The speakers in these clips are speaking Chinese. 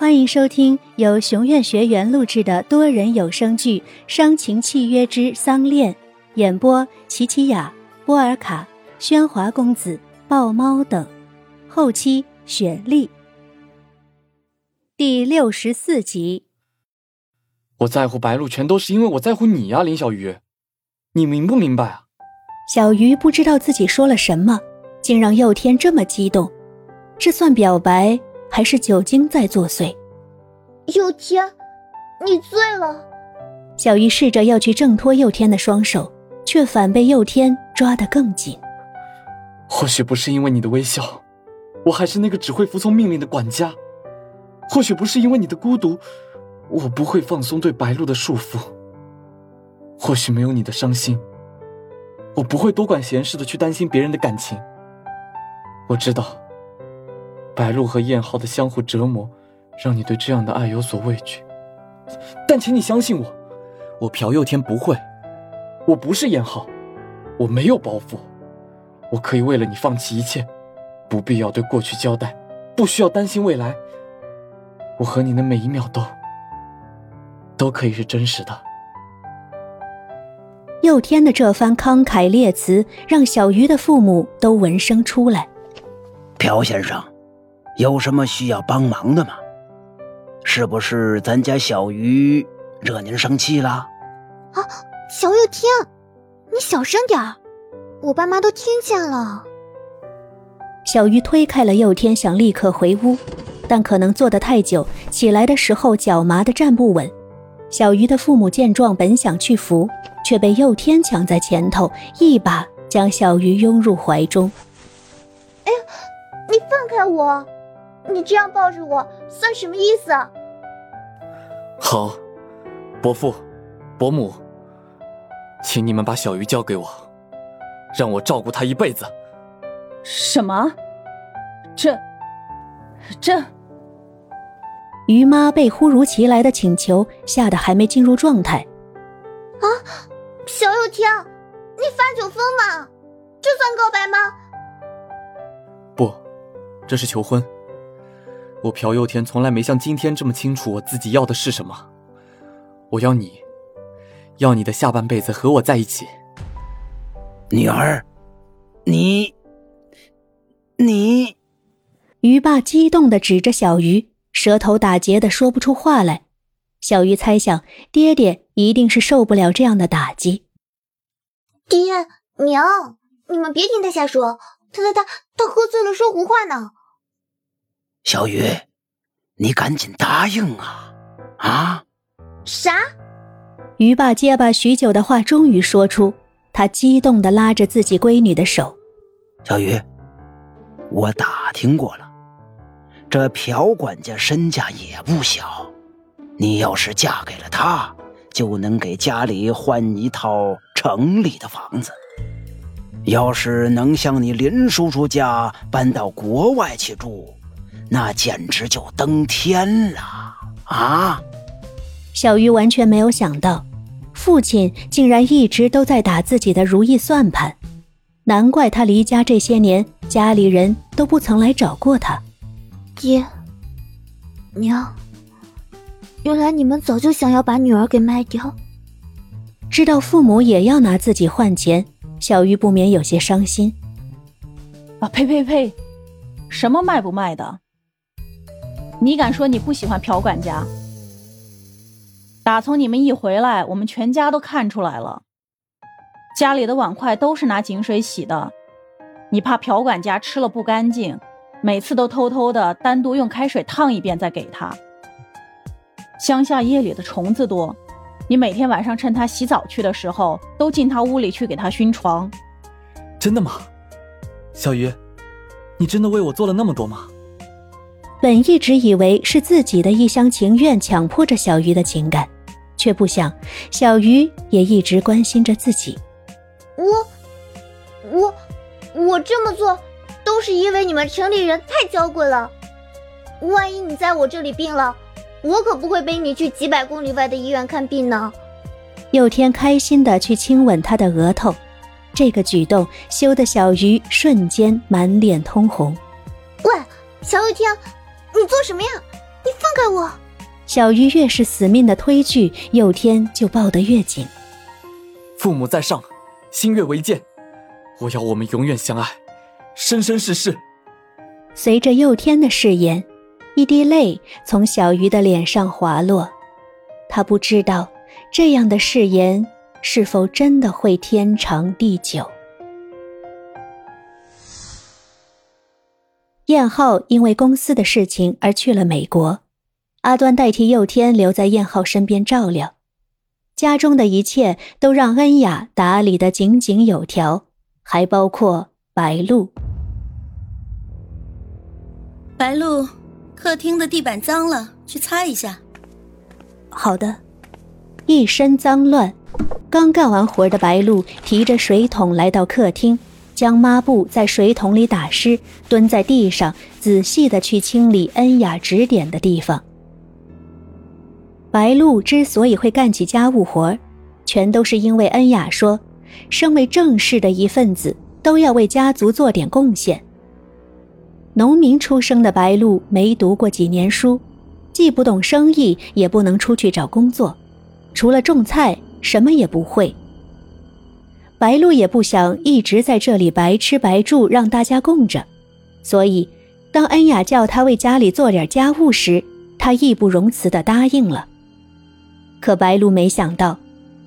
欢迎收听由熊院学员录制的多人有声剧《伤情契约之丧恋》，演播：琪琪雅、波尔卡、喧哗公子、豹猫等，后期雪莉。第六十四集。我在乎白鹿，全都是因为我在乎你呀，林小鱼，你明不明白啊？小鱼不知道自己说了什么，竟让佑天这么激动，这算表白？还是酒精在作祟。佑天，你醉了。小鱼试着要去挣脱佑天的双手，却反被佑天抓得更紧。或许不是因为你的微笑，我还是那个只会服从命令的管家；或许不是因为你的孤独，我不会放松对白鹿的束缚；或许没有你的伤心，我不会多管闲事的去担心别人的感情。我知道。白露和燕浩的相互折磨，让你对这样的爱有所畏惧。但请你相信我，我朴佑天不会。我不是燕浩，我没有包袱，我可以为了你放弃一切，不必要对过去交代，不需要担心未来。我和你的每一秒都，都可以是真实的。佑天的这番慷慨列词，让小鱼的父母都闻声出来。朴先生。有什么需要帮忙的吗？是不是咱家小鱼惹您生气了？啊，小雨天，你小声点儿，我爸妈都听见了。小鱼推开了佑天，想立刻回屋，但可能坐得太久，起来的时候脚麻的站不稳。小鱼的父母见状，本想去扶，却被佑天抢在前头，一把将小鱼拥入怀中。哎呀，你放开我！你这样抱着我算什么意思？好，伯父、伯母，请你们把小鱼交给我，让我照顾她一辈子。什么？这……这……于妈被忽如其来的请求吓得还没进入状态。啊，小有天，你发酒疯吗？这算告白吗？不，这是求婚。我朴佑天从来没像今天这么清楚我自己要的是什么。我要你，要你的下半辈子和我在一起。女儿，你，你，鱼爸激动的指着小鱼，舌头打结的说不出话来。小鱼猜想，爹爹一定是受不了这样的打击。爹娘，你们别听他瞎说，他他他他喝醉了说胡话呢。小雨，你赶紧答应啊！啊？啥？鱼爸结巴许久的话终于说出，他激动的拉着自己闺女的手。小雨，我打听过了，这朴管家身价也不小，你要是嫁给了他，就能给家里换一套城里的房子。要是能像你林叔叔家搬到国外去住。那简直就登天了啊！小鱼完全没有想到，父亲竟然一直都在打自己的如意算盘，难怪他离家这些年，家里人都不曾来找过他。爹娘，原来你们早就想要把女儿给卖掉。知道父母也要拿自己换钱，小鱼不免有些伤心。啊呸呸呸！什么卖不卖的？你敢说你不喜欢朴管家？打从你们一回来，我们全家都看出来了，家里的碗筷都是拿井水洗的。你怕朴管家吃了不干净，每次都偷偷的单独用开水烫一遍再给他。乡下夜里的虫子多，你每天晚上趁他洗澡去的时候，都进他屋里去给他熏床。真的吗？小鱼，你真的为我做了那么多吗？本一直以为是自己的一厢情愿强迫着小鱼的情感，却不想小鱼也一直关心着自己。我，我，我这么做都是因为你们城里人太娇贵了。万一你在我这里病了，我可不会背你去几百公里外的医院看病呢。佑天开心的去亲吻他的额头，这个举动羞得小鱼瞬间满脸通红。喂，小雨天。你做什么呀？你放开我！小鱼越是死命的推拒，佑天就抱得越紧。父母在上，心悦为鉴。我要我们永远相爱，生生世世。随着佑天的誓言，一滴泪从小鱼的脸上滑落。他不知道这样的誓言是否真的会天长地久。燕浩因为公司的事情而去了美国，阿端代替佑天留在燕浩身边照料，家中的一切都让恩雅打理得井井有条，还包括白露。白露，客厅的地板脏了，去擦一下。好的，一身脏乱，刚干完活的白露提着水桶来到客厅。将抹布在水桶里打湿，蹲在地上仔细的去清理恩雅指点的地方。白露之所以会干起家务活，全都是因为恩雅说，身为正式的一份子，都要为家族做点贡献。农民出生的白露没读过几年书，既不懂生意，也不能出去找工作，除了种菜，什么也不会。白露也不想一直在这里白吃白住，让大家供着，所以当恩雅叫他为家里做点家务时，他义不容辞地答应了。可白露没想到，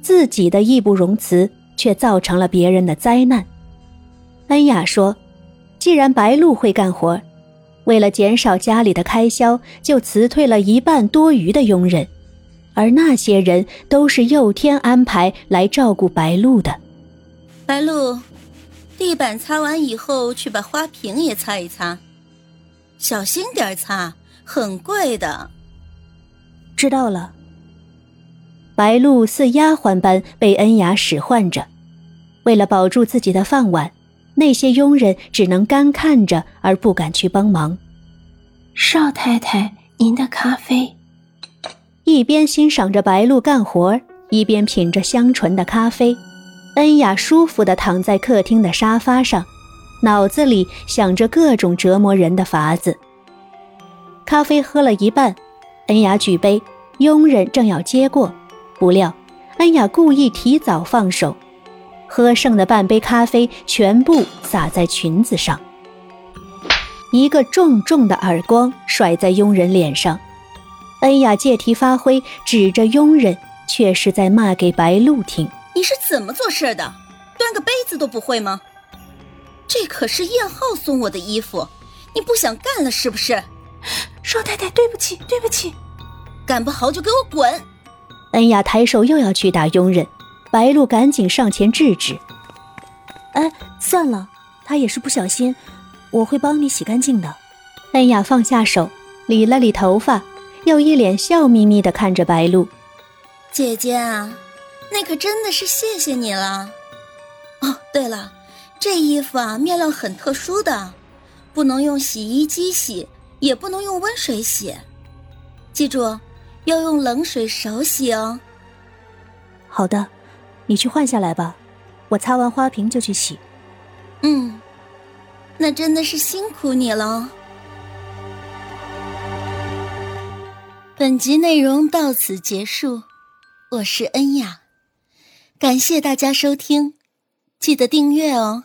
自己的义不容辞却造成了别人的灾难。恩雅说：“既然白露会干活，为了减少家里的开销，就辞退了一半多余的佣人，而那些人都是佑天安排来照顾白露的。”白露，地板擦完以后，去把花瓶也擦一擦，小心点擦，很贵的。知道了。白露似丫鬟般被恩雅使唤着，为了保住自己的饭碗，那些佣人只能干看着而不敢去帮忙。少太太，您的咖啡。一边欣赏着白露干活，一边品着香醇的咖啡。恩雅舒服地躺在客厅的沙发上，脑子里想着各种折磨人的法子。咖啡喝了一半，恩雅举杯，佣人正要接过，不料恩雅故意提早放手，喝剩的半杯咖啡全部洒在裙子上，一个重重的耳光甩在佣人脸上。恩雅借题发挥，指着佣人，却是在骂给白露听。你是怎么做事的？端个杯子都不会吗？这可是燕浩送我的衣服，你不想干了是不是？少太太，对不起，对不起，干不好就给我滚！恩雅抬手又要去打佣人，白露赶紧上前制止。哎，算了，他也是不小心，我会帮你洗干净的。恩雅放下手，理了理头发，又一脸笑眯眯地看着白露，姐姐啊。那可真的是谢谢你了。哦，对了，这衣服啊，面料很特殊的，不能用洗衣机洗，也不能用温水洗，记住，要用冷水手洗哦。好的，你去换下来吧，我擦完花瓶就去洗。嗯，那真的是辛苦你了。本集内容到此结束，我是恩雅。感谢大家收听，记得订阅哦。